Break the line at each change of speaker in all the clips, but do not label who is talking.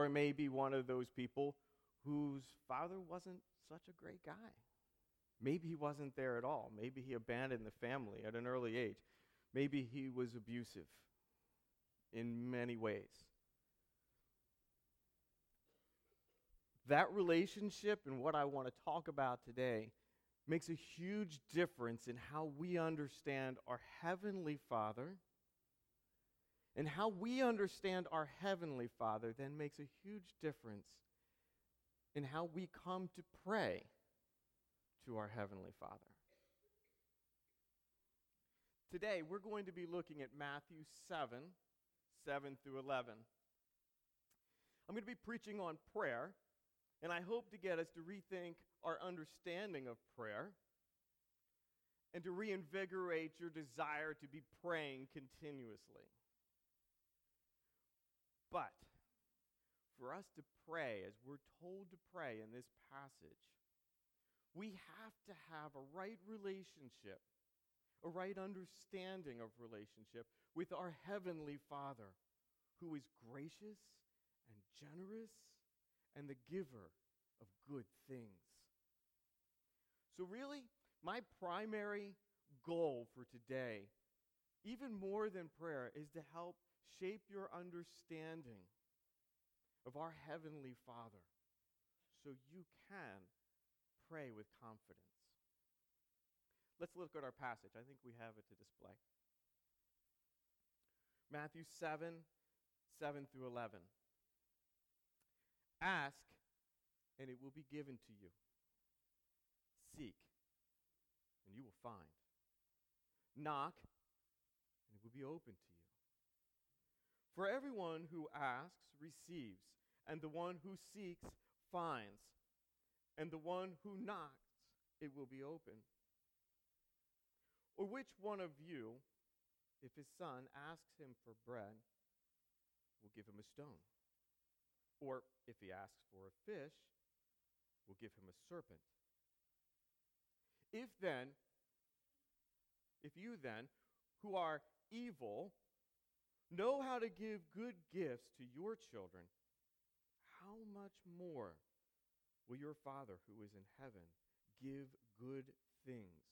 are maybe one of those people whose father wasn't such a great guy. Maybe he wasn't there at all. Maybe he abandoned the family at an early age. Maybe he was abusive in many ways. That relationship and what I want to talk about today makes a huge difference in how we understand our Heavenly Father. And how we understand our Heavenly Father then makes a huge difference in how we come to pray to our Heavenly Father. Today, we're going to be looking at Matthew 7 7 through 11. I'm going to be preaching on prayer, and I hope to get us to rethink our understanding of prayer and to reinvigorate your desire to be praying continuously. But for us to pray as we're told to pray in this passage, we have to have a right relationship, a right understanding of relationship with our Heavenly Father, who is gracious and generous and the giver of good things. So, really, my primary goal for today, even more than prayer, is to help shape your understanding of our Heavenly Father so you can pray with confidence. Let's look at our passage. I think we have it to display. Matthew 7 7 through 11. Ask, and it will be given to you. Seek, and you will find. Knock, and it will be open to you. For everyone who asks receives, and the one who seeks finds, and the one who knocks it will be open. Or which one of you, if his son asks him for bread, will give him a stone? Or if he asks for a fish, will give him a serpent? If then, if you then, who are evil, know how to give good gifts to your children, how much more will your Father who is in heaven give good things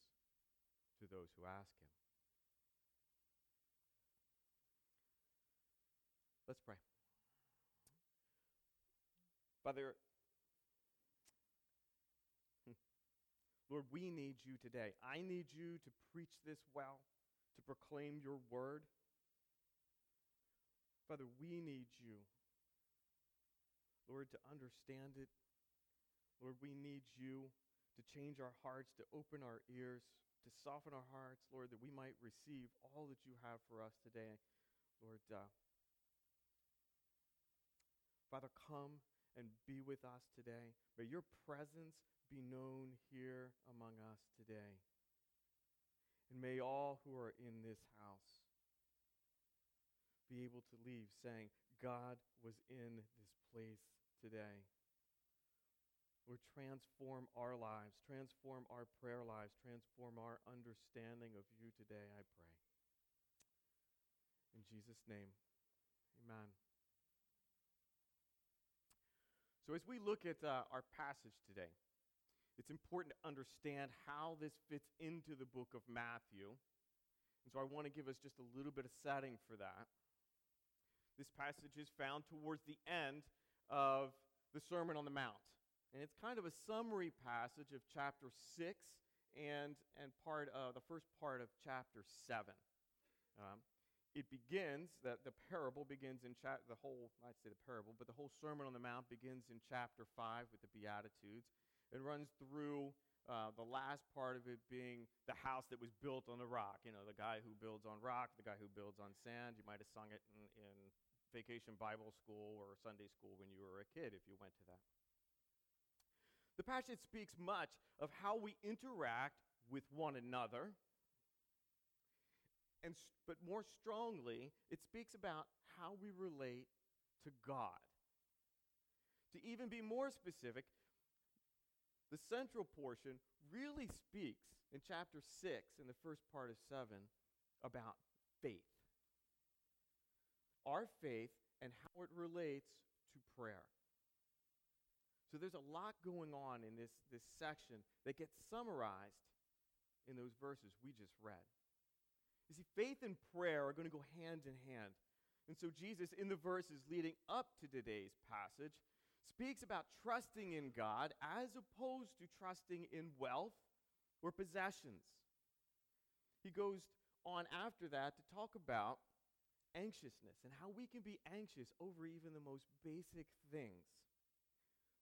to those who ask him? Let's pray. Father, hmm. Lord, we need you today. I need you to preach this well, to proclaim your word. Father, we need you, Lord, to understand it. Lord, we need you to change our hearts, to open our ears, to soften our hearts, Lord, that we might receive all that you have for us today. Lord, uh, Father, come and be with us today. May your presence be known here among us today. And may all who are in this house be able to leave saying, God was in this place today. Lord, transform our lives, transform our prayer lives, transform our understanding of you today, I pray. In Jesus' name, amen. So, as we look at uh, our passage today, it's important to understand how this fits into the book of Matthew. And so, I want to give us just a little bit of setting for that. This passage is found towards the end of the Sermon on the Mount. And it's kind of a summary passage of chapter 6 and, and part of the first part of chapter 7. Um, it begins, that the parable begins in the whole, I'd say the parable, but the whole Sermon on the Mount begins in chapter 5 with the Beatitudes and runs through uh, the last part of it being the house that was built on the rock. You know, the guy who builds on rock, the guy who builds on sand. You might have sung it in, in vacation Bible school or Sunday school when you were a kid if you went to that. The passage speaks much of how we interact with one another. And, but more strongly, it speaks about how we relate to God. To even be more specific, the central portion really speaks in chapter 6, in the first part of 7, about faith our faith and how it relates to prayer. So there's a lot going on in this, this section that gets summarized in those verses we just read. You see, faith and prayer are going to go hand in hand. And so Jesus, in the verses leading up to today's passage, speaks about trusting in God as opposed to trusting in wealth or possessions. He goes on after that to talk about anxiousness and how we can be anxious over even the most basic things.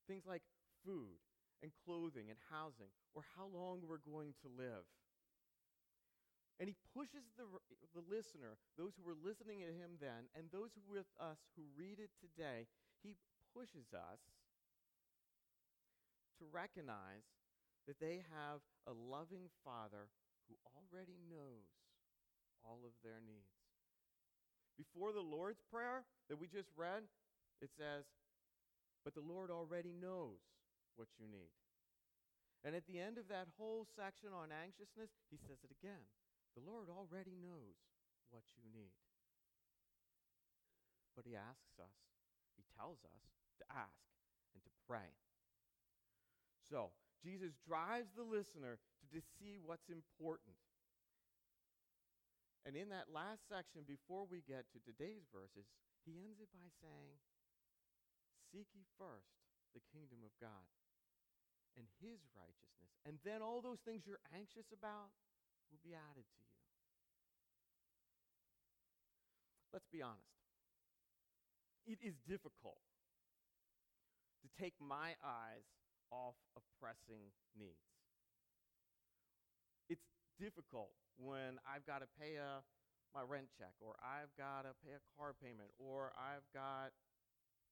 Things like food and clothing and housing, or how long we're going to live. And he pushes the, the listener, those who were listening to him then, and those who with us who read it today, he pushes us to recognize that they have a loving Father who already knows all of their needs. Before the Lord's Prayer that we just read, it says, but the Lord already knows what you need. And at the end of that whole section on anxiousness, he says it again. The Lord already knows what you need. But he asks us, he tells us to ask and to pray. So, Jesus drives the listener to, see what's important. And in that last section, before we get to today's verses, he ends it by saying, Seek ye first the kingdom of God and his righteousness, and then all those things you're anxious about will be added to you. Let's be honest. It is difficult to take my eyes off of pressing needs. Difficult when I've got to pay a, my rent check, or I've got to pay a car payment, or I've got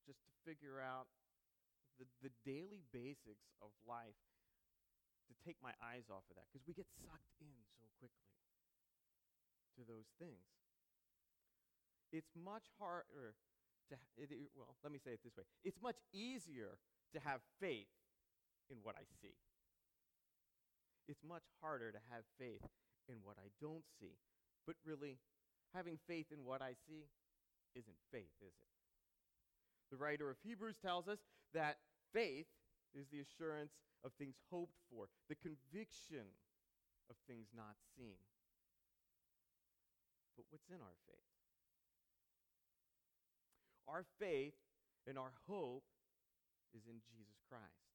just to figure out the, the daily basics of life to take my eyes off of that because we get sucked in so quickly to those things. It's much harder to, it, well, let me say it this way it's much easier to have faith in what I see. It's much harder to have faith in what I don't see. But really, having faith in what I see isn't faith, is it? The writer of Hebrews tells us that faith is the assurance of things hoped for, the conviction of things not seen. But what's in our faith? Our faith and our hope is in Jesus Christ.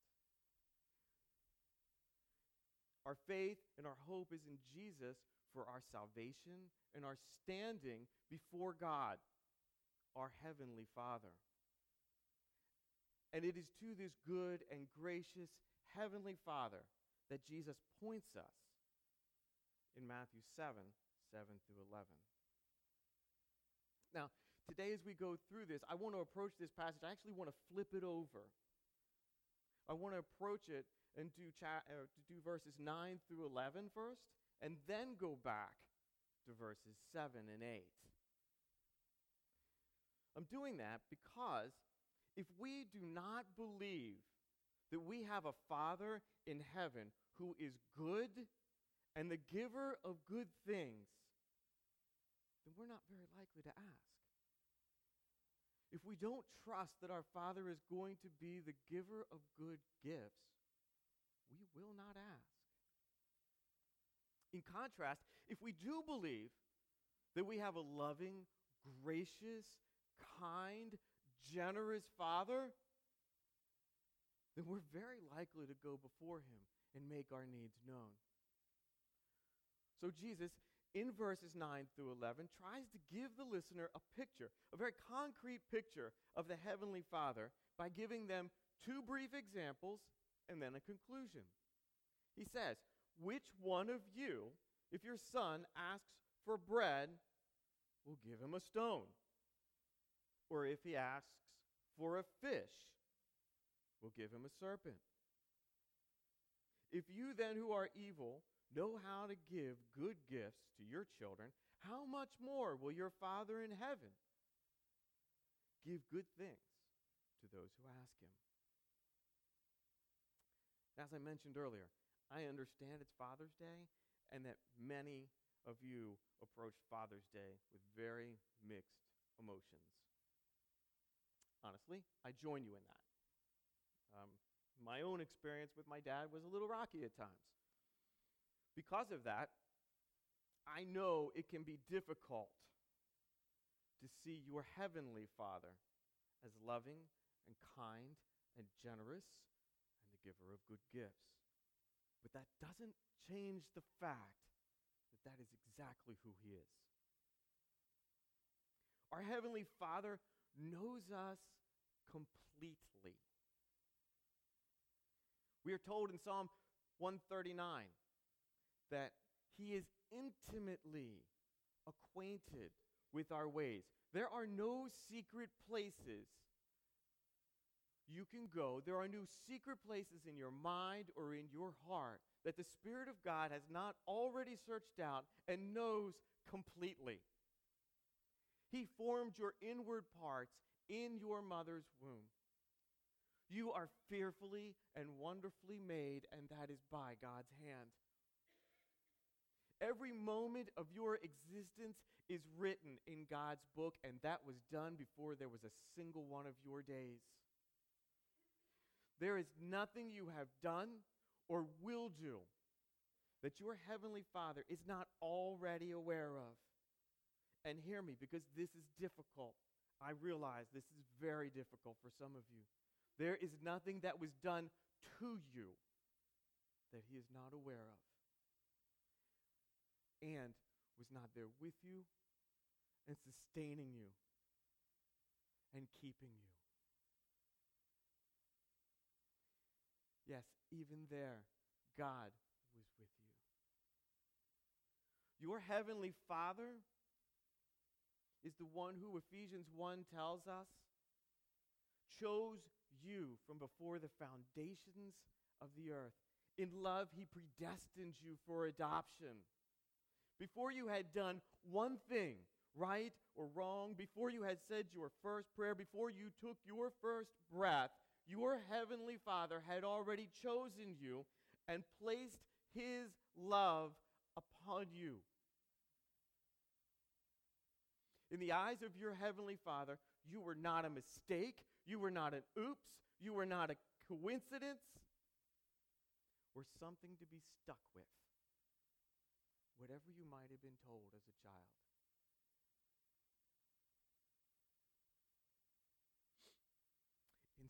Our faith and our hope is in Jesus for our salvation and our standing before God, our Heavenly Father. And it is to this good and gracious Heavenly Father that Jesus points us in Matthew 7 7 through 11. Now, today as we go through this, I want to approach this passage. I actually want to flip it over. I want to approach it and do, cha- uh, do verses 9 through 11 first, and then go back to verses 7 and 8. I'm doing that because if we do not believe that we have a Father in heaven who is good and the giver of good things, then we're not very likely to ask. If we don't trust that our Father is going to be the giver of good gifts, we will not ask. In contrast, if we do believe that we have a loving, gracious, kind, generous Father, then we're very likely to go before Him and make our needs known. So, Jesus, in verses 9 through 11, tries to give the listener a picture, a very concrete picture of the Heavenly Father by giving them two brief examples and then a conclusion. He says, Which one of you, if your son asks for bread, will give him a stone? Or if he asks for a fish, we'll give him a serpent. If you then, who are evil, know how to give good gifts to your children, how much more will your Father in heaven give good things to those who ask him? As I mentioned earlier, I understand it's Father's Day and that many of you approach Father's Day with very mixed emotions honestly. I join you in that. Um, my own experience with my dad was a little rocky at times. Because of that, I know it can be difficult to see your heavenly Father as loving and kind and generous giver of good gifts. But that doesn't change the fact that that is exactly who He is. Our Heavenly Father knows us completely. We are told in Psalm 139 that He is intimately acquainted with our ways. There are no secret places you can go. There are no secret places in your mind or in your heart that the Spirit of God has not already searched out and knows completely. He formed your inward parts in your mother's womb. You are fearfully and wonderfully made, and that is by God's hand. Every moment of your existence is written in God's book, and that was done before there was a single one of your days. There is nothing you have done or will do that your heavenly Father is not already aware of. And hear me, because this is difficult. I realize this is very difficult for some of you. There is nothing that was done to you that He is not aware of and was not there with you and sustaining you and keeping you. Yes, even there, God was with you. Your heavenly Father is the one who Ephesians 1 tells us chose you from before the foundations of the earth. In love, he predestined you for adoption before you had done one thing, right or wrong, before you had said your first prayer, before you took your first breath, your heavenly Father had already chosen you and placed his love upon you. In the eyes of your heavenly Father, you were not a mistake, you were not an oops, you were not a coincidence, or something to be stuck with whatever you might have been told as a child.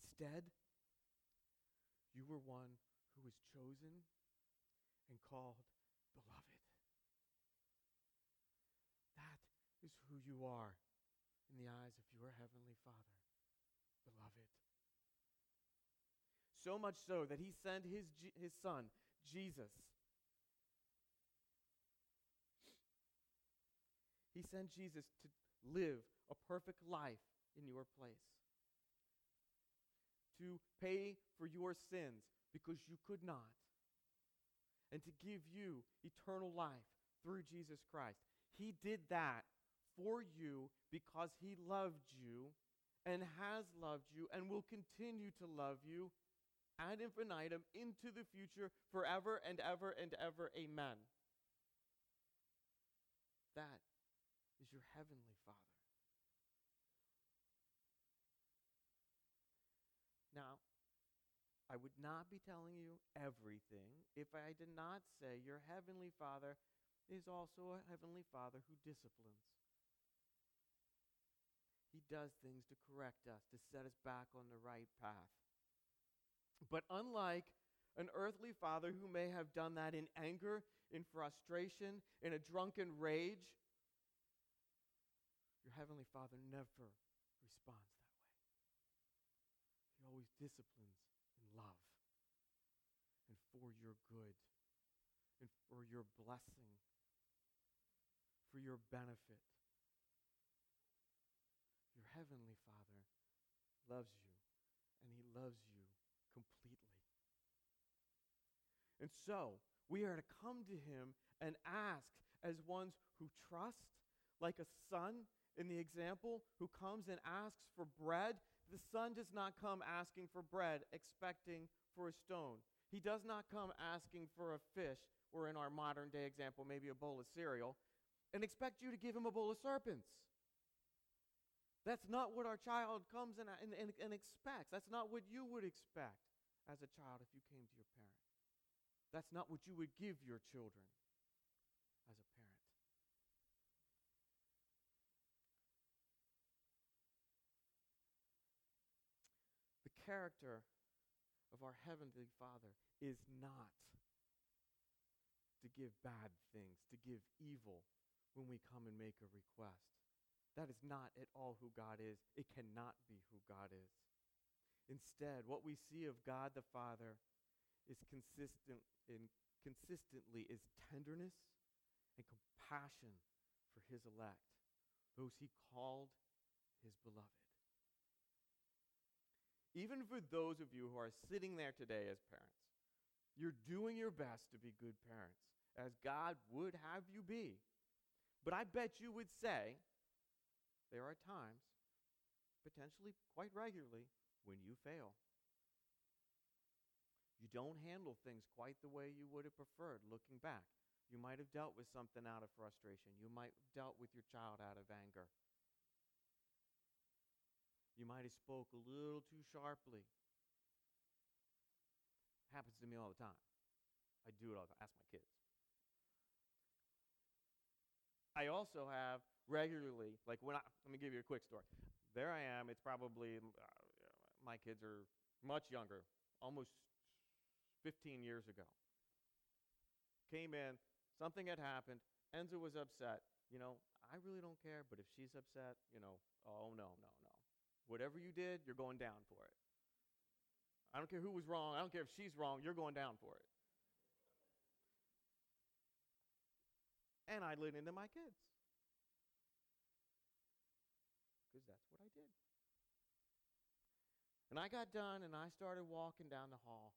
Instead, you were one who was chosen and called beloved. That is who you are in the eyes of your heavenly Father, beloved. So much so that he sent his, his son, Jesus, He sent Jesus to live a perfect life in your place, to pay for your sins because you could not, and to give you eternal life through Jesus Christ. He did that for you because he loved you and has loved you and will continue to love you ad infinitum into the future forever and ever and ever. Amen. That is your heavenly Father. Now, I would not be telling you everything if I did not say your heavenly Father is also a heavenly Father who disciplines. He does things to correct us, to set us back on the right path. But unlike an earthly father who may have done that in anger, in frustration, in a drunken rage, your Heavenly Father never responds that way. He always disciplines in love and for your good and for your blessing, for your benefit. Your Heavenly Father loves you, and He loves you completely. And so, we are to come to Him and ask as ones who trust, like a son in the example who comes and asks for bread, the son does not come asking for bread, expecting for a stone. He does not come asking for a fish, or in our modern day example, maybe a bowl of cereal, and expect you to give him a bowl of serpents. That's not what our child comes and, and, and, and expects. That's not what you would expect as a child if you came to your parent. That's not what you would give your children as a parent. The character of our Heavenly Father is not to give bad things, to give evil when we come and make a request. That is not at all who God is. It cannot be who God is. Instead, what we see of God the Father is consistent in consistently is tenderness and compassion for his elect, those he called his beloved. Even for those of you who are sitting there today as parents, you're doing your best to be good parents, as God would have you be. But I bet you would say there are times, potentially quite regularly, when you fail. You don't handle things quite the way you would have preferred looking back. You might have dealt with something out of frustration. You might have dealt with your child out of anger. You might have spoke a little too sharply. Happens to me all the time. I do it all the time. Ask my kids. I also have regularly, like when I, let me give you a quick story. There I am. It's probably, uh, my kids are much younger, almost 15 years ago. Came in, something had happened. Enzo was upset. You know, I really don't care, but if she's upset, you know, oh no, no, no. Whatever you did, you're going down for it. I don't care who was wrong. I don't care if she's wrong. You're going down for it. And I lit into my kids. Because that's what I did. And I got done and I started walking down the hall.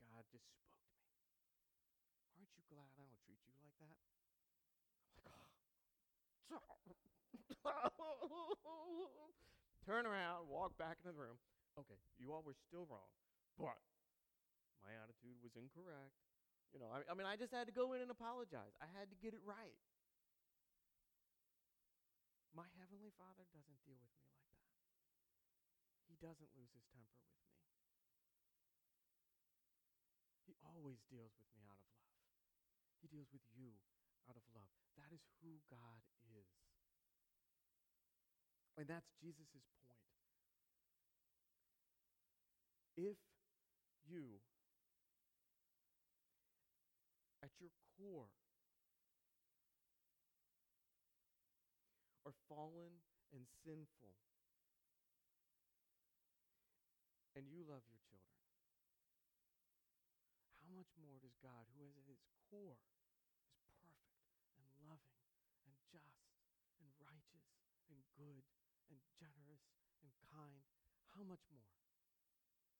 And God just spoke to me. Aren't you glad I don't treat you like that? I'm like, oh. Turn around, walk back into the room. Okay, you all were still wrong, but my attitude was incorrect. You know, I, I mean, I just had to go in and apologize. I had to get it right. My Heavenly Father doesn't deal with me like that. He doesn't lose his temper with me. He always deals with me out of love. He deals with you out of love. That is who God is. And that's Jesus' point. If you, at your core, are fallen and sinful, and you love your children, how much more does God, who is at his core is perfect and loving and just and righteous and good and generous and kind, how much more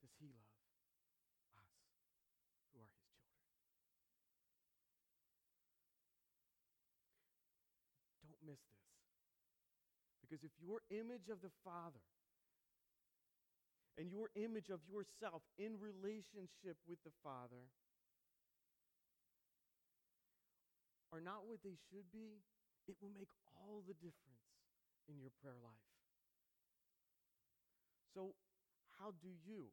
does he love us who are his children? Don't miss this. Because if your image of the Father and your image of yourself in relationship with the Father are not what they should be, it will make all the difference in your prayer life. So, how do you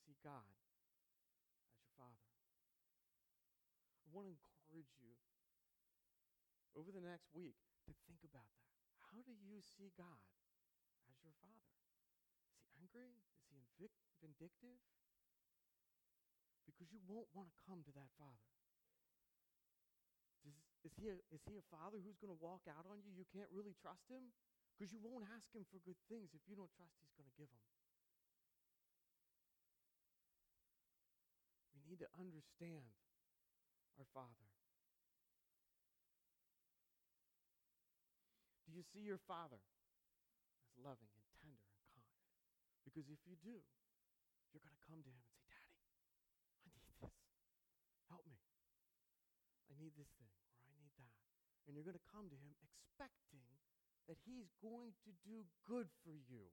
see God as your Father? I want to encourage you over the next week to think about that. How do you see God as your Father? Is he angry? Is he invic- vindictive? Because you won't want to come to that Father. Does, is, he a, is he a Father who's going to walk out on you? You can't really trust him? Because you won't ask him for good things if you don't trust he's going to give them. We need to understand our Father. Do you see your Father as loving and tender and kind? Because if you do, you're going to come to him and say, Daddy, I need this. Help me. I need this thing or I need that. And you're going to come to him expecting that He's going to do good for you.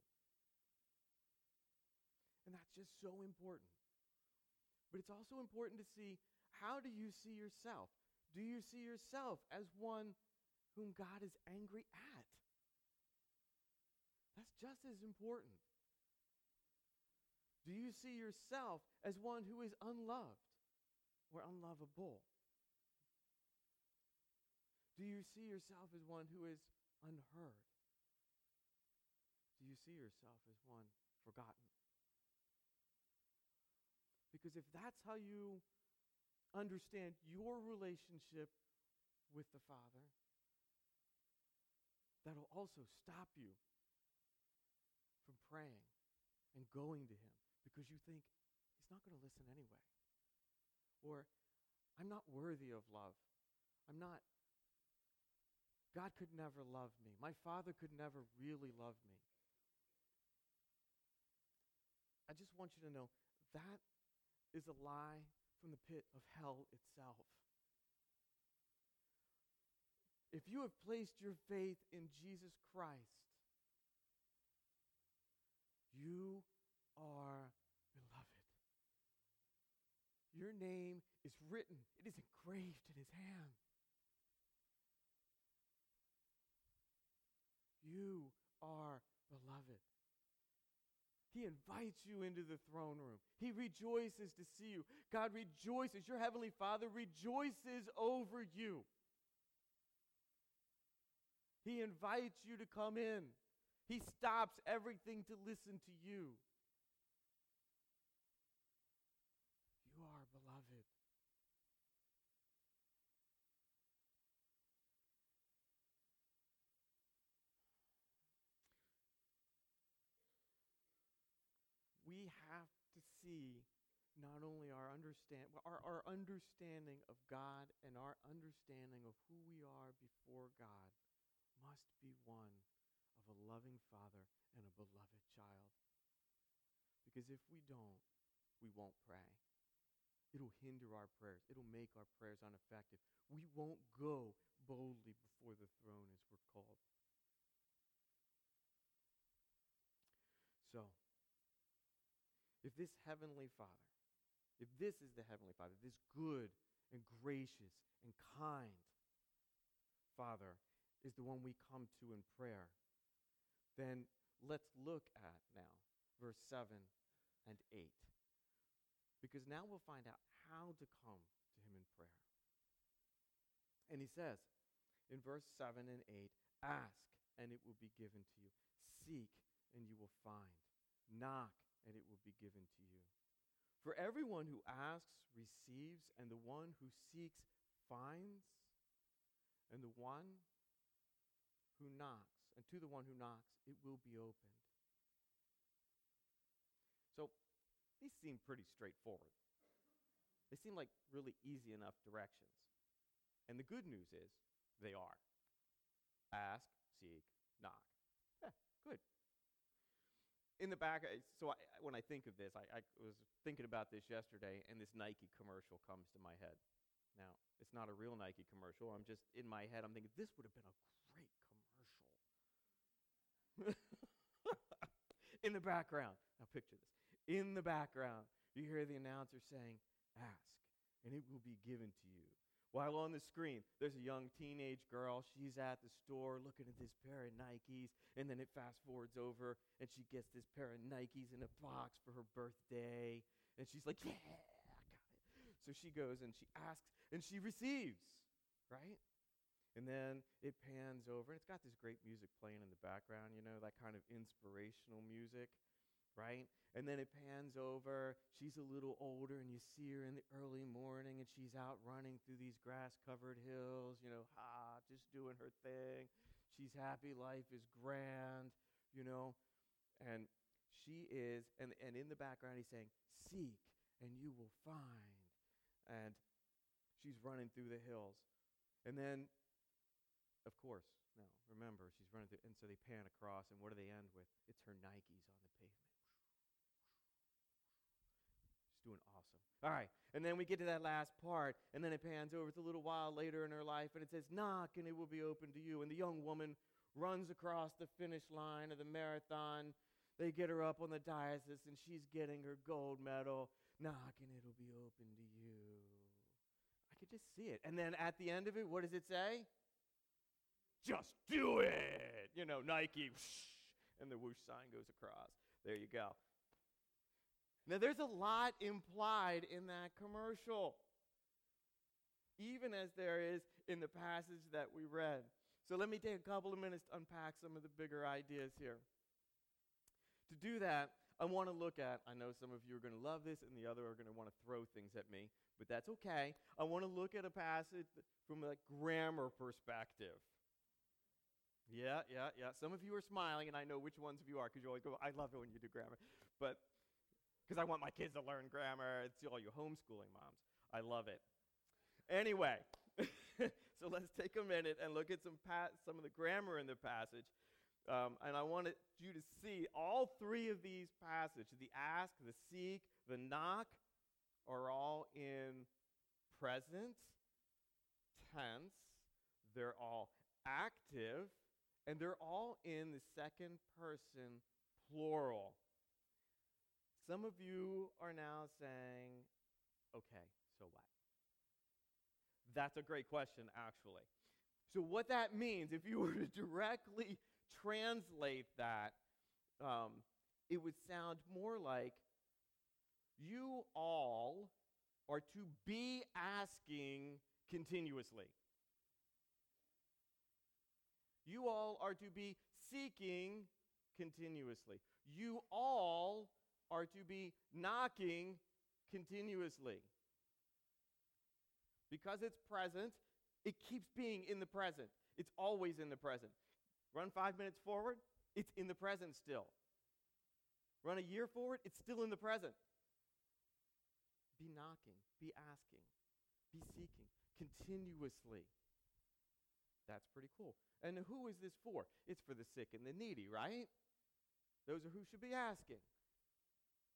And that's just so important. But it's also important to see how do you see yourself? Do you see yourself as one whom God is angry at. That's just as important. Do you see yourself as one who is unloved or unlovable? Do you see yourself as one who is unheard? Do you see yourself as one forgotten? Because if that's how you understand your relationship with the Father, that'll also stop you from praying and going to Him because you think He's not going to listen anyway. Or, I'm not worthy of love. I'm not. God could never love me. My Father could never really love me. I just want you to know that is a lie from the pit of hell itself. If you have placed your faith in Jesus Christ, you are beloved. Your name is written, it is engraved in his hand. You are beloved. He invites you into the throne room. He rejoices to see you. God rejoices. Your heavenly Father rejoices over you. He invites you to come in. He stops everything to listen to you. You are beloved. We have to see not only our understand our, our understanding of God and our understanding of who we are before God must be one of a loving father and a beloved child. Because if we don't, we won't pray. It'll hinder our prayers. It'll make our prayers ineffective. We won't go boldly before the throne as we're called. So, if this heavenly Father, if this is the heavenly Father, this good and gracious and kind Father is the one we come to in prayer, then let's look at now verse 7 and 8. Because now we'll find out how to come to him in prayer. And he says in verse 7 and 8 Ask, and it will be given to you. Seek, and you will find. Knock, and it will be given to you. For everyone who asks receives, and the one who seeks finds, and the one who knocks, and to the one who knocks, it will be opened. So these seem pretty straightforward. They seem like really easy enough directions. And the good news is they are ask, seek, knock. Yeah, good. In the back, so I, when I think of this, I, I was thinking about this yesterday, and this Nike commercial comes to my head. Now, it's not a real Nike commercial. I'm just in my head, I'm thinking this would have been a great commercial. in the background. Now picture this. In the background, you hear the announcer saying, Ask, and it will be given to you. While on the screen, there's a young teenage girl. She's at the store looking at this pair of Nikes, and then it fast forwards over, and she gets this pair of Nikes in a box for her birthday. And she's like, Yeah, I got it. So she goes and she asks, and she receives, right? And then it pans over, and it's got this great music playing in the background, you know, that kind of inspirational music, right? And then it pans over. She's a little older, and you see her in the early morning, and she's out running through these grass covered hills, you know, ha, just doing her thing. She's happy, life is grand, you know. And she is, and, and in the background, he's saying, Seek, and you will find. And she's running through the hills. And then of course. now remember, she's running through, and so they pan across, and what do they end with? It's her Nikes on the pavement. She's doing awesome. All right, and then we get to that last part, and then it pans over. It's a little while later in her life, and it says, Knock, and it will be open to you. And the young woman runs across the finish line of the marathon. They get her up on the diocese, and she's getting her gold medal. Knock, and it'll be open to you. I could just see it. And then at the end of it, what does it say? just do it. You know, Nike, whoosh, and the whoosh sign goes across. There you go. Now, there's a lot implied in that commercial, even as there is in the passage that we read. So, let me take a couple of minutes to unpack some of the bigger ideas here. To do that, I want to look at, I know some of you are going to love this, and the other are going to want to throw things at me, but that's okay. I want to look at a passage from a grammar perspective. Yeah, yeah, yeah. Some of you are smiling, and I know which ones of you are because you always go, I love it when you do grammar. But because I want my kids to learn grammar, it's all you homeschooling moms. I love it. Anyway, so let's take a minute and look at some, pa- some of the grammar in the passage. Um, and I wanted you to see all three of these passages the ask, the seek, the knock are all in present tense. They're all active, and they're all in the second person plural. Some of you are now saying, okay, so what? That's a great question, actually. So, what that means, if you were to directly translate that, um, it would sound more like you all are to be asking continuously. You all are to be seeking continuously. You all are to be knocking continuously. Because it's present, it keeps being in the present. It's always in the present. Run five minutes forward, it's in the present still. Run a year forward, it's still in the present. Be knocking, be asking, be seeking continuously. That's pretty cool. And who is this for? It's for the sick and the needy, right? Those are who should be asking.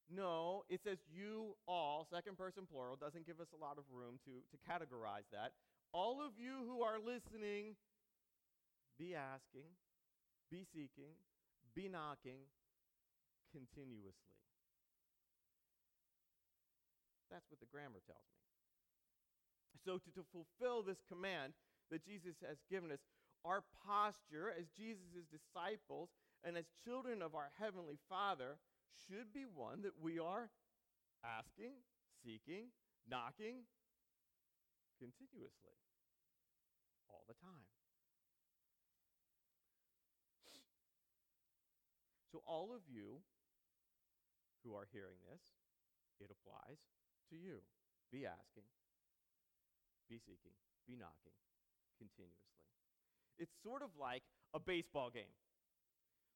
No, it says you all, second person plural, doesn't give us a lot of room to, to categorize that. All of you who are listening, be asking, be seeking, be knocking continuously. That's what the grammar tells me. So, to, to fulfill this command that Jesus has given us, our posture as Jesus' disciples and as children of our Heavenly Father should be one that we are asking, seeking, knocking continuously, all the time. So, all of you who are hearing this, it applies to you. Be asking, be seeking, be knocking continuously. It's sort of like a baseball game.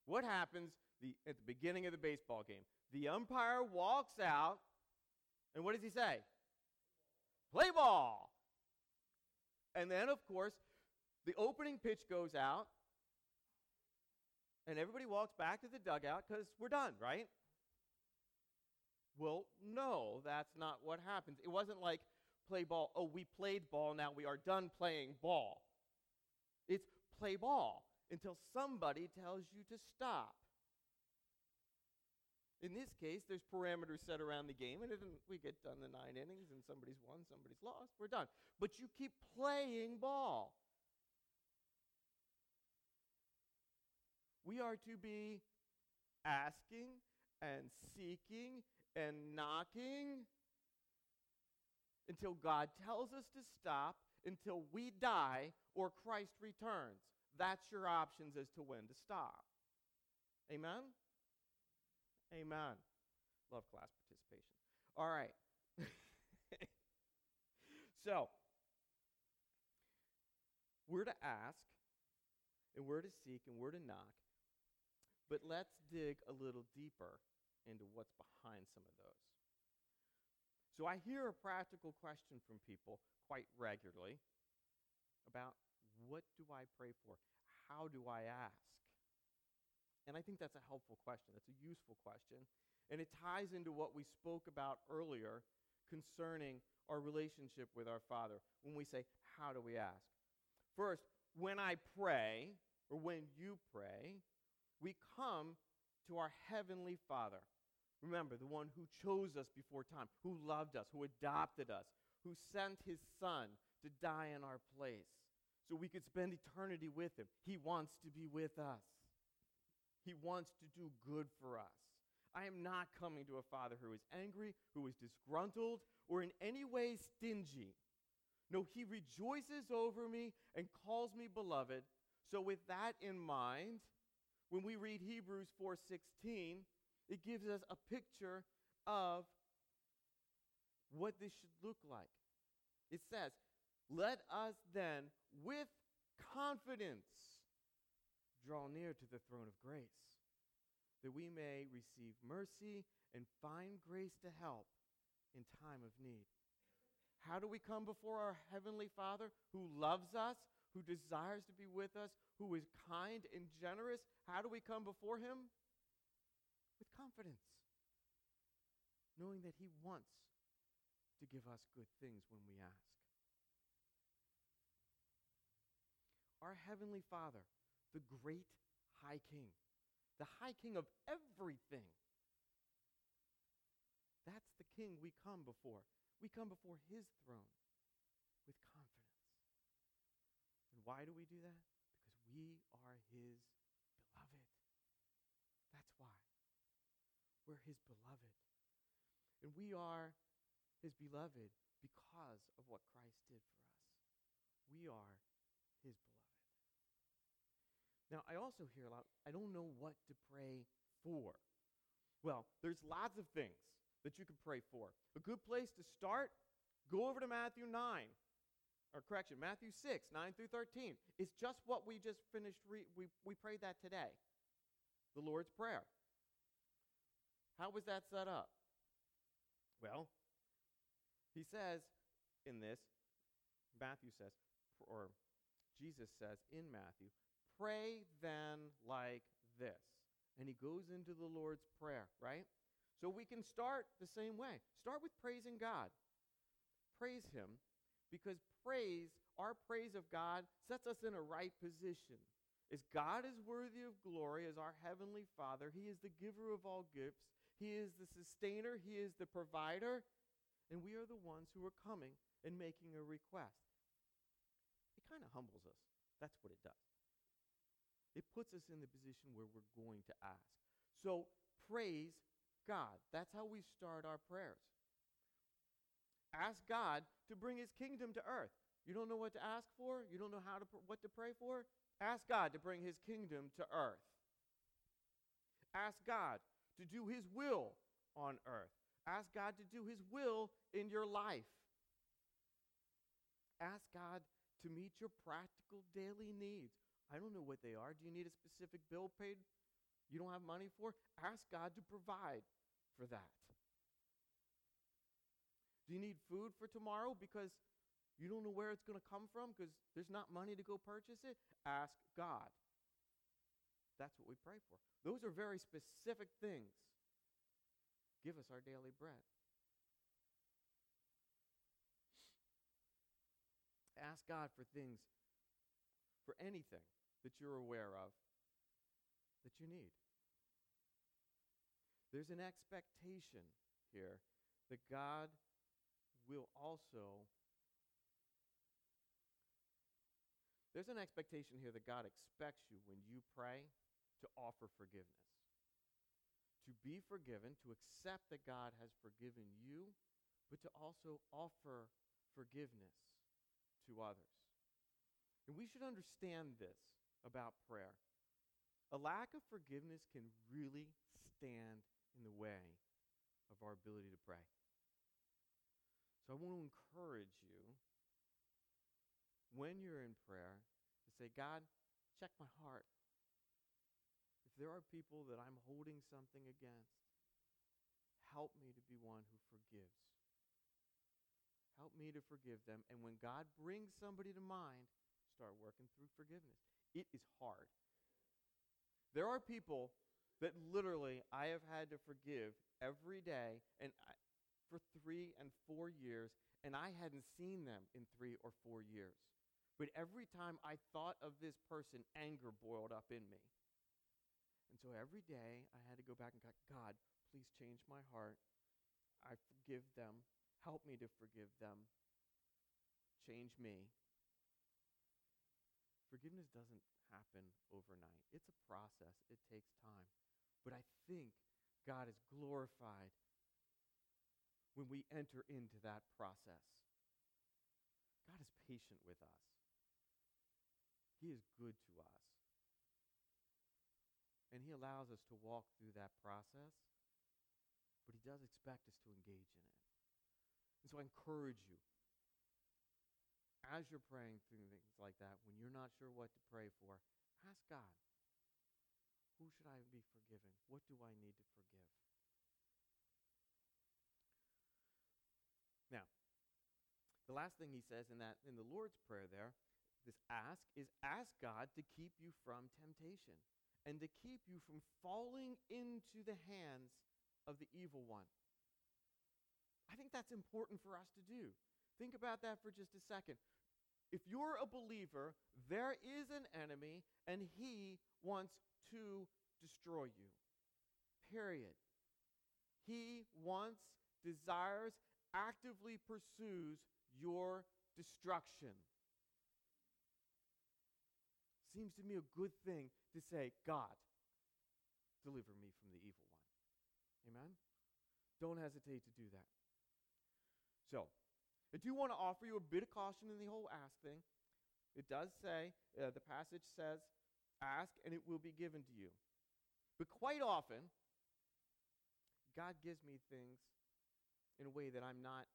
What happens the, at the beginning of the baseball game? The umpire walks out, and what does he say? Play ball. And then, of course, the opening pitch goes out, and everybody walks back to the dugout because we're done, right? Well, no, that's not what happens. It wasn't like play ball, oh, we played ball, now we are done playing ball. It's play ball until somebody tells you to stop. In this case, there's parameters set around the game, and we get done the nine innings, and somebody's won, somebody's lost, we're done. But you keep playing ball. We are to be asking and seeking and knocking until God tells us to stop, until we die or Christ returns. That's your options as to when to stop. Amen? Amen. Love class participation. All right. so, we're to ask, and we're to seek, and we're to knock. But let's dig a little deeper into what's behind some of those. So I hear a practical question from people quite regularly about what do I pray for? How do I ask? And I think that's a helpful question. That's a useful question. And it ties into what we spoke about earlier concerning our relationship with our Father when we say, How do we ask? First, when I pray, or when you pray, we come to our Heavenly Father. Remember, the one who chose us before time, who loved us, who adopted us, who sent his Son to die in our place. so we could spend eternity with Him. He wants to be with us, He wants to do good for us. I am not coming to a father who is angry, who is disgruntled, or in any way stingy. No, he rejoices over me and calls me beloved. So with that in mind, when we read Hebrews 4:16, it gives us a picture of what this should look like. It says, "Let us then with confidence draw near to the throne of grace, that we may receive mercy and find grace to help in time of need." How do we come before our heavenly Father who loves us, who desires to be with us, who is kind and generous? How do we come before him? With confidence, knowing that he wants to give us good things when we ask. Our heavenly Father, the great high king, the high king of everything. That's the king we come before. We come before his throne with confidence. And why do we do that? Because we are his beloved. That's why. We're his beloved. And we are his beloved because of what Christ did for us. We are his beloved. Now, I also hear a lot, I don't know what to pray for. Well, there's lots of things that you can pray for. A good place to start, go over to Matthew 9, or correction, Matthew 6, 9 through 13. It's just what we just finished, re- we, we prayed that today the Lord's Prayer. How was that set up? Well, he says in this, Matthew says, or Jesus says in Matthew, pray then like this. And he goes into the Lord's Prayer, right? So we can start the same way. Start with praising God. Praise Him because praise, our praise of God, sets us in a right position. As God is worthy of glory as our Heavenly Father, He is the giver of all gifts, He is the sustainer, He is the provider, and we are the ones who are coming and making a request. It kind of humbles us. That's what it does. It puts us in the position where we're going to ask. So praise God. That's how we start our prayers. Ask God to bring his kingdom to earth. You don't know what to ask for? You don't know how to pr- what to pray for? Ask God to bring his kingdom to earth. Ask God to do his will on earth. Ask God to do his will in your life. Ask God to meet your practical daily needs. I don't know what they are. Do you need a specific bill paid you don't have money for? Ask God to provide for that. Do you need food for tomorrow because you don't know where it's going to come from because there's not money to go purchase it? Ask God. That's what we pray for. Those are very specific things. Give us our daily bread. Ask God for things, for anything that you're aware of that you need. There's an expectation here that God will also. There's an expectation here that God expects you when you pray to offer forgiveness. To be forgiven, to accept that God has forgiven you, but to also offer forgiveness to others. And we should understand this about prayer. A lack of forgiveness can really stand in the way of our ability to pray. So I want to encourage you when you're in prayer to say, God, check my heart. If there are people that I'm holding something against, help me to be one who forgives. Help me to forgive them. And when God brings somebody to mind, start working through forgiveness. It is hard. There are people that literally I have had to forgive every day and I, for three and four years, and I hadn't seen them in three or four years. But every time I thought of this person, anger boiled up in me. And so every day I had to go back and go, God, please change my heart. I forgive them. Help me to forgive them. Change me. Forgiveness doesn't happen overnight. It's a process, it takes time. But I think God is glorified when we enter into that process. God is patient with us, He is good to us. And He allows us to walk through that process, but He does expect us to engage in it. And so I encourage you, as you're praying through things like that, when you're not sure what to pray for, ask God, who should I be forgiving? What do I need to forgive? Now, the last thing he says in that in the Lord's prayer there, this ask is ask God to keep you from temptation and to keep you from falling into the hands of the evil one. I think that's important for us to do. Think about that for just a second. If you're a believer, there is an enemy, and he wants to destroy you. Period. He wants, desires, actively pursues your destruction. Seems to me a good thing to say, God, deliver me from the evil one. Amen? Don't hesitate to do that. So, I do want to offer you a bit of caution in the whole ask thing. It does say, uh, the passage says, ask and it will be given to you. But quite often, God gives me things in a way that I'm not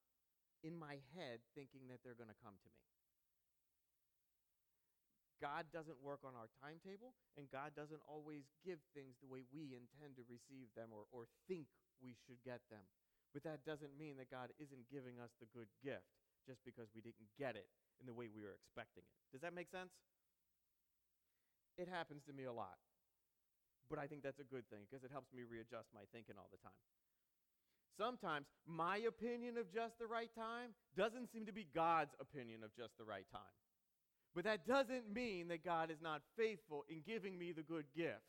in my head thinking that they're going to come to me. God doesn't work on our timetable, and God doesn't always give things the way we intend to receive them or, or think we should get them. But that doesn't mean that God isn't giving us the good gift just because we didn't get it in the way we were expecting it. Does that make sense? It happens to me a lot. But I think that's a good thing because it helps me readjust my thinking all the time. Sometimes my opinion of just the right time doesn't seem to be God's opinion of just the right time. But that doesn't mean that God is not faithful in giving me the good gift.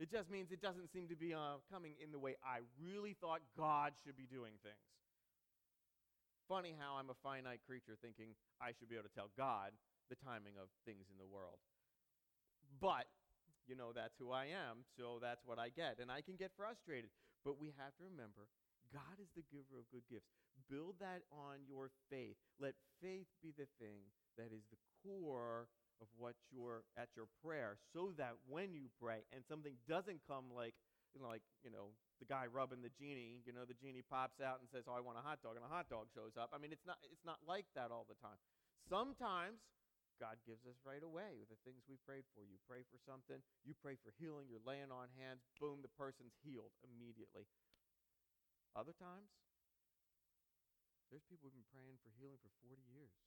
It just means it doesn't seem to be uh, coming in the way I really thought God should be doing things. Funny how I'm a finite creature thinking I should be able to tell God the timing of things in the world. But, you know, that's who I am, so that's what I get. And I can get frustrated. But we have to remember God is the giver of good gifts. Build that on your faith. Let faith be the thing that is the core of what you're at your prayer so that when you pray and something doesn't come like you know like you know the guy rubbing the genie you know the genie pops out and says oh i want a hot dog and a hot dog shows up. I mean it's not it's not like that all the time. Sometimes god gives us right away the things we prayed for. You pray for something you pray for healing you're laying on hands boom the person's healed immediately. Other times there's people who've been praying for healing for 40 years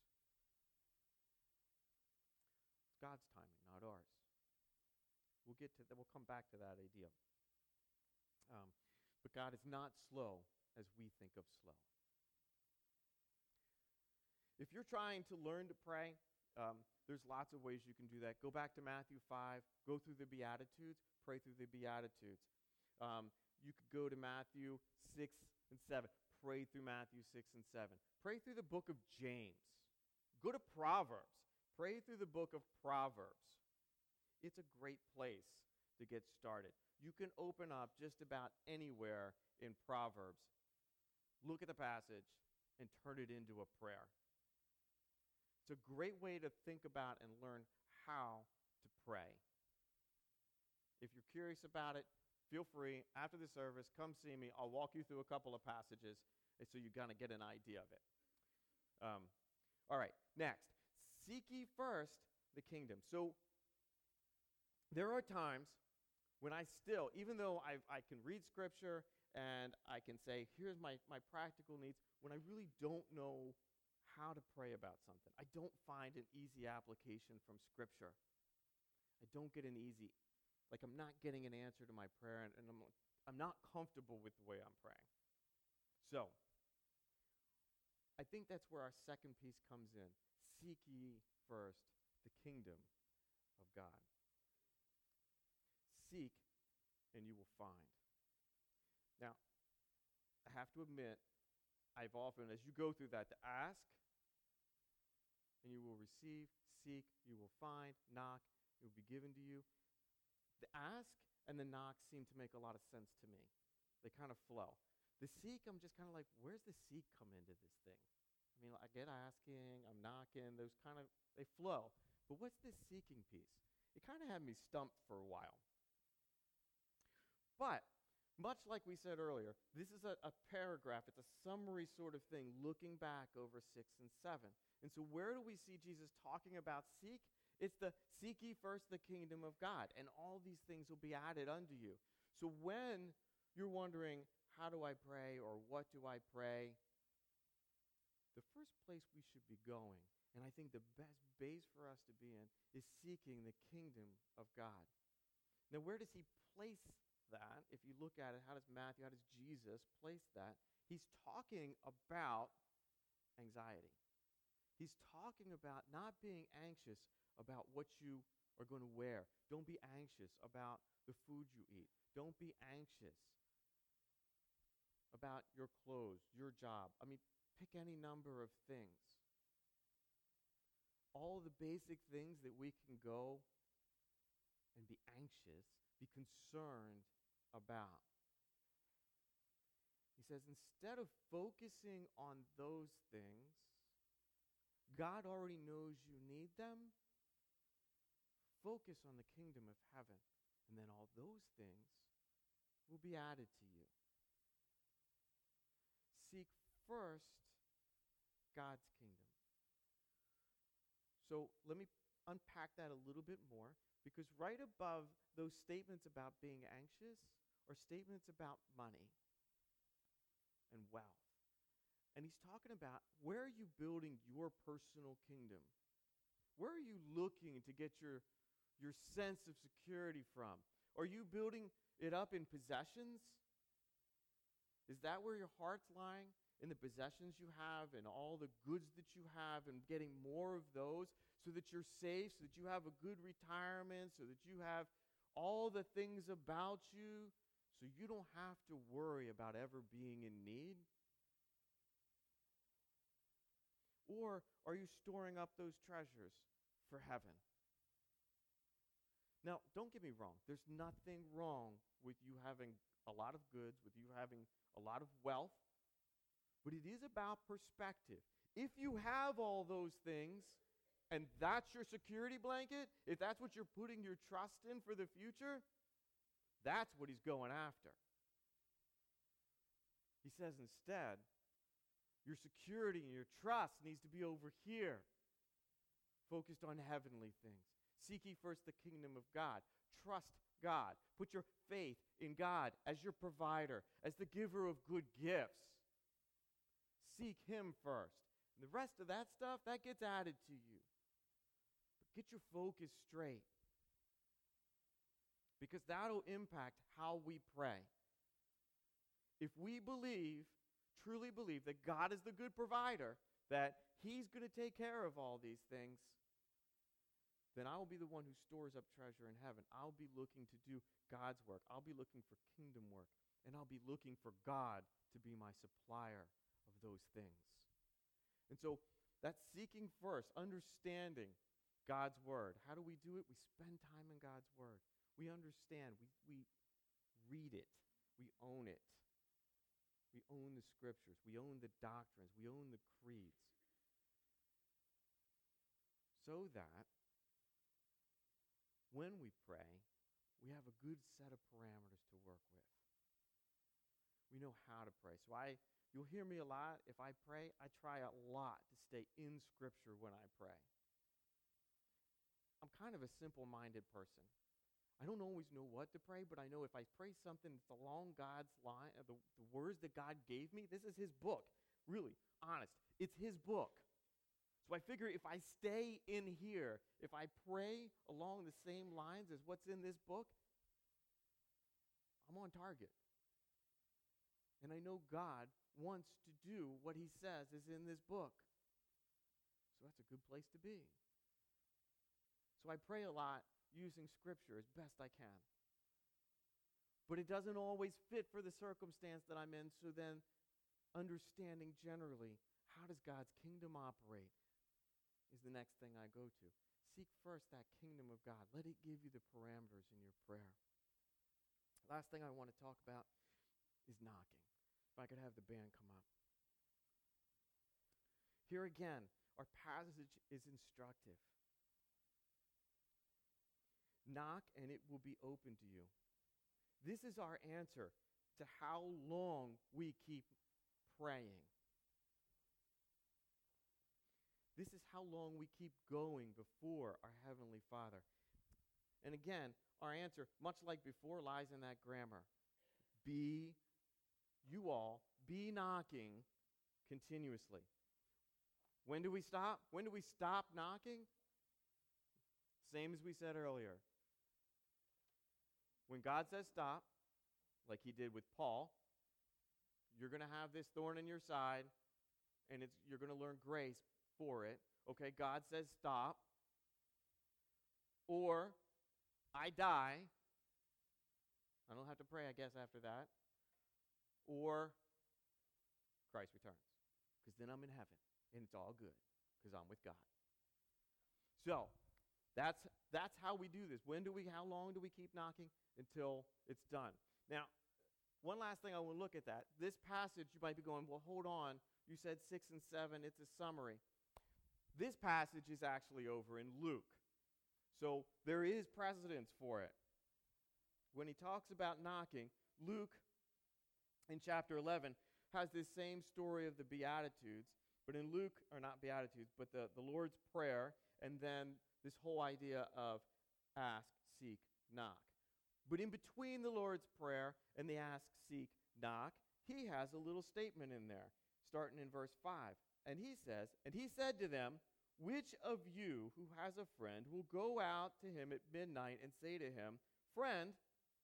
God's timing, not ours. We'll get to that. We'll come back to that idea. Um, but God is not slow as we think of slow. If you're trying to learn to pray, um, there's lots of ways you can do that. Go back to Matthew 5, go through the Beatitudes, pray through the Beatitudes. Um, you could go to Matthew 6 and 7, pray through Matthew 6 and 7. Pray through the book of James. Go to Proverbs. Pray through the book of Proverbs. It's a great place to get started. You can open up just about anywhere in Proverbs, look at the passage, and turn it into a prayer. It's a great way to think about and learn how to pray. If you're curious about it, feel free after the service, come see me. I'll walk you through a couple of passages so you kind of get an idea of it. Um, all right, next. Seek ye first the kingdom. So there are times when I still, even though I, I can read scripture and I can say, here's my, my practical needs, when I really don't know how to pray about something, I don't find an easy application from scripture. I don't get an easy, like I'm not getting an answer to my prayer and, and I'm, I'm not comfortable with the way I'm praying. So, I think that's where our second piece comes in. Seek ye first the kingdom of God. Seek, and you will find. Now, I have to admit, I've often, as you go through that, to ask, and you will receive, seek, you will find, knock, it will be given to you. The ask and the knock seem to make a lot of sense to me. They kind of flow. The seek, I'm just kind of like, where's the seek come into this thing? I mean, I get asking, I'm knocking, those kind of, they flow. But what's this seeking piece? It kind of had me stumped for a while. But much like we said earlier, this is a, a, paragraph, it's a summary sort of thing looking back over 6 and 7. And so, where do we see Jesus talking about seek? It's the seek ye first the kingdom of God, and all these things will be added unto you. So, when you're wondering, how do I pray or what do I pray? The first place we should be going, and I think the best base for us to be in, is seeking the kingdom of God. Now, where does he place that, if you look at it, how does Matthew, how does Jesus place that? He's talking about anxiety. He's talking about not being anxious about what you are going to wear. Don't be anxious about the food you eat. Don't be anxious about your clothes, your job. I mean, pick any number of things. All the basic things that we can go and be anxious, be concerned about. He says, instead of focusing on those things, God already knows you need them. Focus on the kingdom of heaven, and then all those things will be added to you. Seek first God's kingdom. So let me unpack that a little bit more because right above those statements about being anxious are statements about money and wealth. And he's talking about where are you building your personal kingdom? Where are you looking to get your, your sense of security from? Are you building it up in possessions? Is that where your heart's lying? In the possessions you have and all the goods that you have and getting more of those so that you're safe, so that you have a good retirement, so that you have all the things about you so you don't have to worry about ever being in need? Or are you storing up those treasures for heaven? Now, don't get me wrong. There's nothing wrong with you having a lot of goods, with you having a lot of wealth, but it is about perspective. If you have all those things and that's your security blanket, if that's what you're putting your trust in for the future, that's what he's going after. He says instead, your security and your trust needs to be over here, focused on heavenly things. Seek ye first the kingdom of God. Trust God. Put your faith in God as your provider, as the giver of good gifts. Seek Him first. And the rest of that stuff, that gets added to you. But get your focus straight because that'll impact how we pray. If we believe, truly believe, that God is the good provider, that He's going to take care of all these things, then I will be the one who stores up treasure in heaven. I'll be looking to do God's work. I'll be looking for kingdom work. And I'll be looking for God to be my supplier those things. And so that's seeking first, understanding God's word. How do we do it? We spend time in God's word. We understand. We, we read it. We own it. We own the scriptures. We own the doctrines. We own the creeds. So that when we pray, we have a good set of parameters to work with. We know how to pray. So I you'll hear me a lot if I pray, I try a lot to stay in scripture when I pray. I'm kind of a simple-minded person. I don't always know what to pray, but I know if I pray something that's along God's line, the, the words that God gave me, this is His book. Really, honest. It's His book. So I figure if I stay in here, if I pray along the same lines as what's in this book, I'm on target. And I know God wants to do what He says is in this book. So that's a good place to be. So I pray a lot using Scripture as best I can. But it doesn't always fit for the circumstance that I'm in, so then understanding generally how does God's kingdom operate is the next thing I go to. seek first that kingdom of God. Let it give you the parameters in your prayer. Last thing I want to talk about is knocking. If I could have the band come up. Here again, our passage is instructive. Knock and it will be open to you. This is our answer to how long we keep praying. This is how long we keep going before our Heavenly Father. And again, our answer, much like before, lies in that grammar. Be, you all, be knocking continuously. When do we stop? When do we stop knocking? Same as we said earlier. When God says stop, like he did with Paul, you're going to have this thorn in your side and you're going to learn grace for it. Okay, God says stop. Or I die. I don't have to pray, I guess, after that. Or Christ returns. Because then I'm in heaven and it's all good because I'm with God. So, that's that's how we do this. When do we how long do we keep knocking until it's done? Now, one last thing I want to look at that. This passage you might be going, "Well, hold on. You said 6 and 7, it's a summary." This passage is actually over in Luke. So, there is precedence for it. When he talks about knocking, Luke in chapter 11 has this same story of the Beatitudes, but in Luke, or not Beatitudes, but the, the Lord's Prayer, and then this whole idea of ask, seek, knock. But in between the Lord's Prayer and the ask, seek, knock, he has a little statement in there, starting in verse 5. And he says, And he said to them, Which of you who has a friend will go out to him at midnight and say to him, Friend,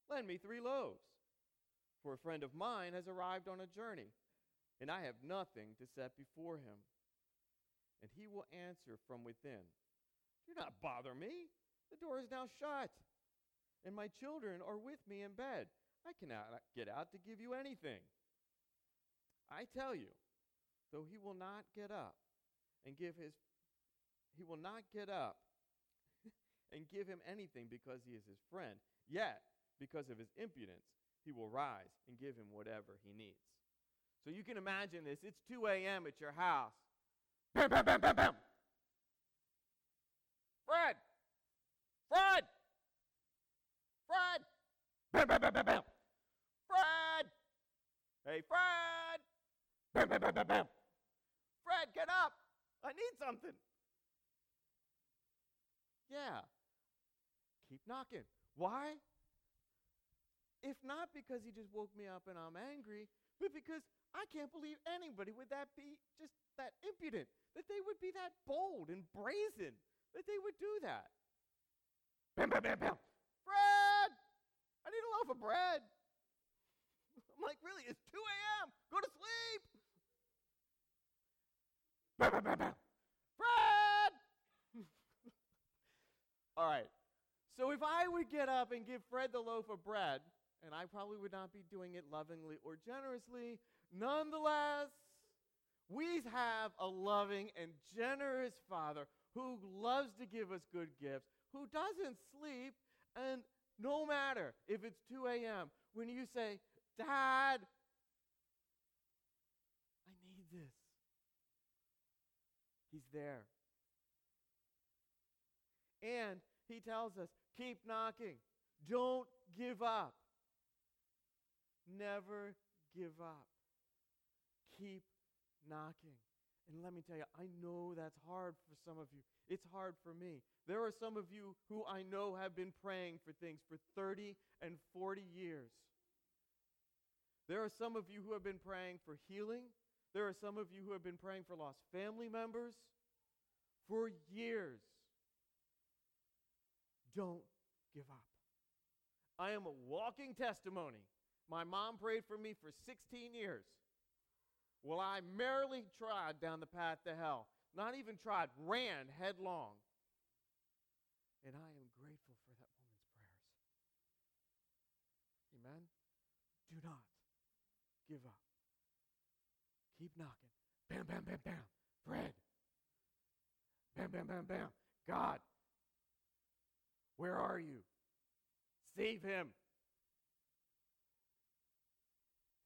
lend me three loaves? For a friend of mine has arrived on a journey and I have nothing to set before him. And he will answer from within Do not bother me. The door is now shut, and my children are with me in bed. I cannot get out to give you anything. I tell you, though he will not get up and give his he will not get up and give him anything because he is his friend. Yet, because of his impudence, he will rise and give him whatever he needs. So you can imagine this. It's 2 a.m. at your house. Bam, bam, bam, bam, bam. Fred! Fred! Fred! Bam, bam, bam, bam, bam. Fred! Hey, Fred! Bam, bam, bam, bam, bam. Fred, get up! I need something. Yeah. Keep knocking. Why? If not because he just woke me up and I'm angry, but because I can't believe anybody would that be just that impudent, that they would be that bold and brazen, that they would do that. Bam, bam, bam, bam. Fred, I need a loaf of bread. I'm like, really? It's 2 a.m. Go to sleep. Bam, bam, bam, bam. Fred! All right. So if I would get up and give Fred the loaf of bread, and I probably would not be doing it lovingly or generously, Nonetheless, we have a loving and generous Father who loves to give us good gifts, who doesn't sleep, and no matter if it's 2 a.m., when you say, Dad, I need this, He's there. And He tells us, keep knocking, don't give up. Never give up keep knocking. And let me tell you, I know that's hard for some of you. It's hard for me. There are some of you who I know have been praying for things for 30 and 40 years. There are some of you who have been praying for healing. There are some of you who have been praying for lost family members for years. Don't give up. I am a walking testimony. My mom prayed for me for 16 years. Well, I merrily trod down the path to hell. Not even trod, ran headlong. And I am grateful for that woman's prayers. Amen? Do not give up. Keep knocking. Bam, bam, bam, bam. Fred. Bam, bam, bam, bam. God, Where are you? Save him.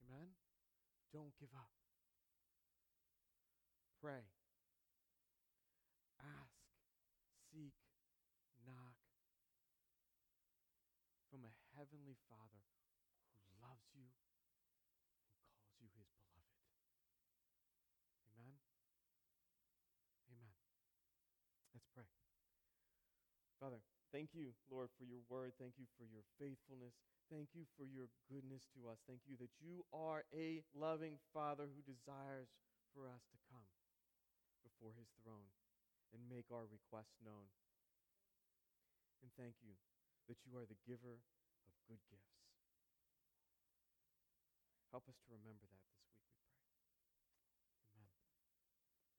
Amen? Don't give up. Pray. Ask. Seek. Knock. From a heavenly Father who loves you and calls you his beloved. Amen? Amen. Let's pray. Father, thank you, Lord, for your word. Thank you for your faithfulness. Thank you for your goodness to us. Thank you that you are a loving Father who desires for us to come before his throne and make our requests known. And thank you that you are the giver of good gifts. Help us to remember that this.